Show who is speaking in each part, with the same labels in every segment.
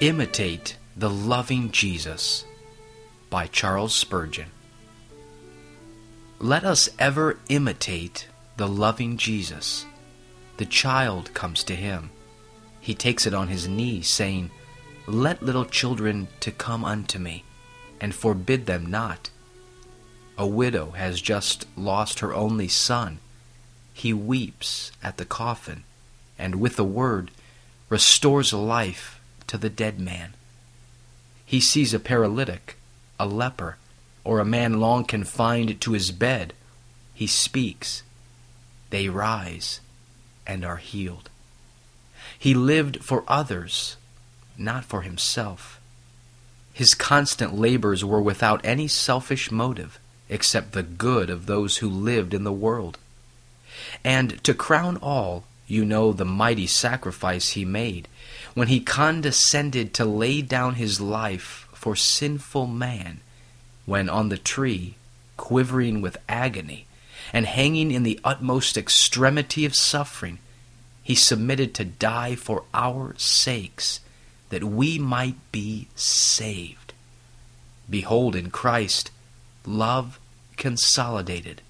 Speaker 1: Imitate the Loving Jesus by Charles Spurgeon. Let us ever imitate the loving Jesus. The child comes to him. He takes it on his knee, saying, Let little children to come unto me, and forbid them not. A widow has just lost her only son. He weeps at the coffin, and with a word restores life to the dead man. He sees a paralytic, a leper, or a man long confined to his bed. He speaks. They rise and are healed. He lived for others, not for himself. His constant labors were without any selfish motive except the good of those who lived in the world. And to crown all, you know the mighty sacrifice he made when he condescended to lay down his life for sinful man, when on the tree, quivering with agony, and hanging in the utmost extremity of suffering, he submitted to die for our sakes, that we might be saved. Behold, in Christ, love consolidated.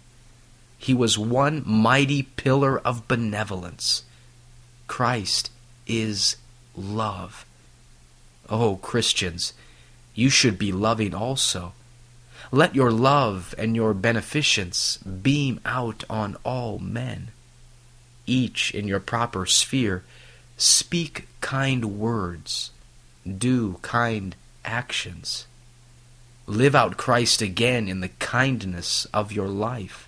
Speaker 1: He was one mighty pillar of benevolence. Christ is love. Oh, Christians, you should be loving also. Let your love and your beneficence beam out on all men. Each in your proper sphere, speak kind words, do kind actions. Live out Christ again in the kindness of your life.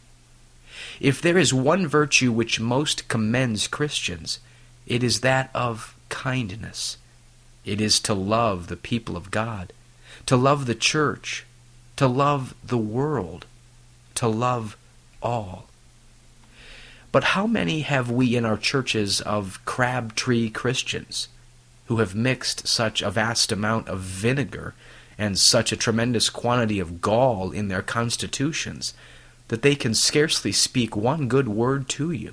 Speaker 1: If there is one virtue which most commends Christians, it is that of kindness. It is to love the people of God, to love the church, to love the world, to love all. But how many have we in our churches of crabtree Christians who have mixed such a vast amount of vinegar and such a tremendous quantity of gall in their constitutions that they can scarcely speak one good word to you?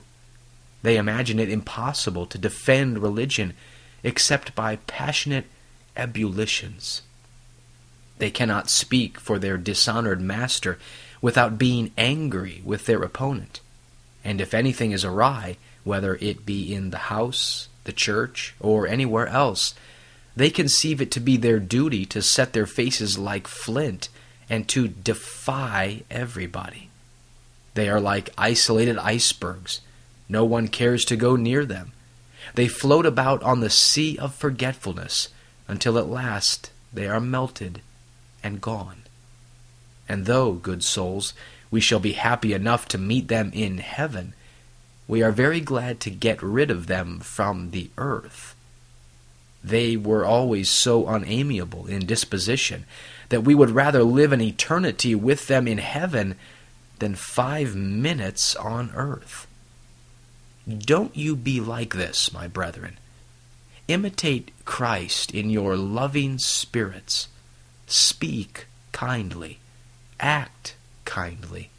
Speaker 1: They imagine it impossible to defend religion except by passionate ebullitions. They cannot speak for their dishonored master without being angry with their opponent. And if anything is awry, whether it be in the house, the church, or anywhere else, they conceive it to be their duty to set their faces like flint and to defy everybody. They are like isolated icebergs no one cares to go near them. They float about on the sea of forgetfulness until at last they are melted and gone. And though, good souls, we shall be happy enough to meet them in heaven, we are very glad to get rid of them from the earth. They were always so unamiable in disposition that we would rather live an eternity with them in heaven than five minutes on earth. Don't you be like this, my brethren. Imitate Christ in your loving spirits. Speak kindly, act kindly,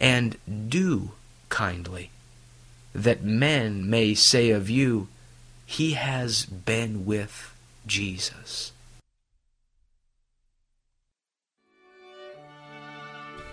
Speaker 1: and do kindly, that men may say of you, He has been with Jesus.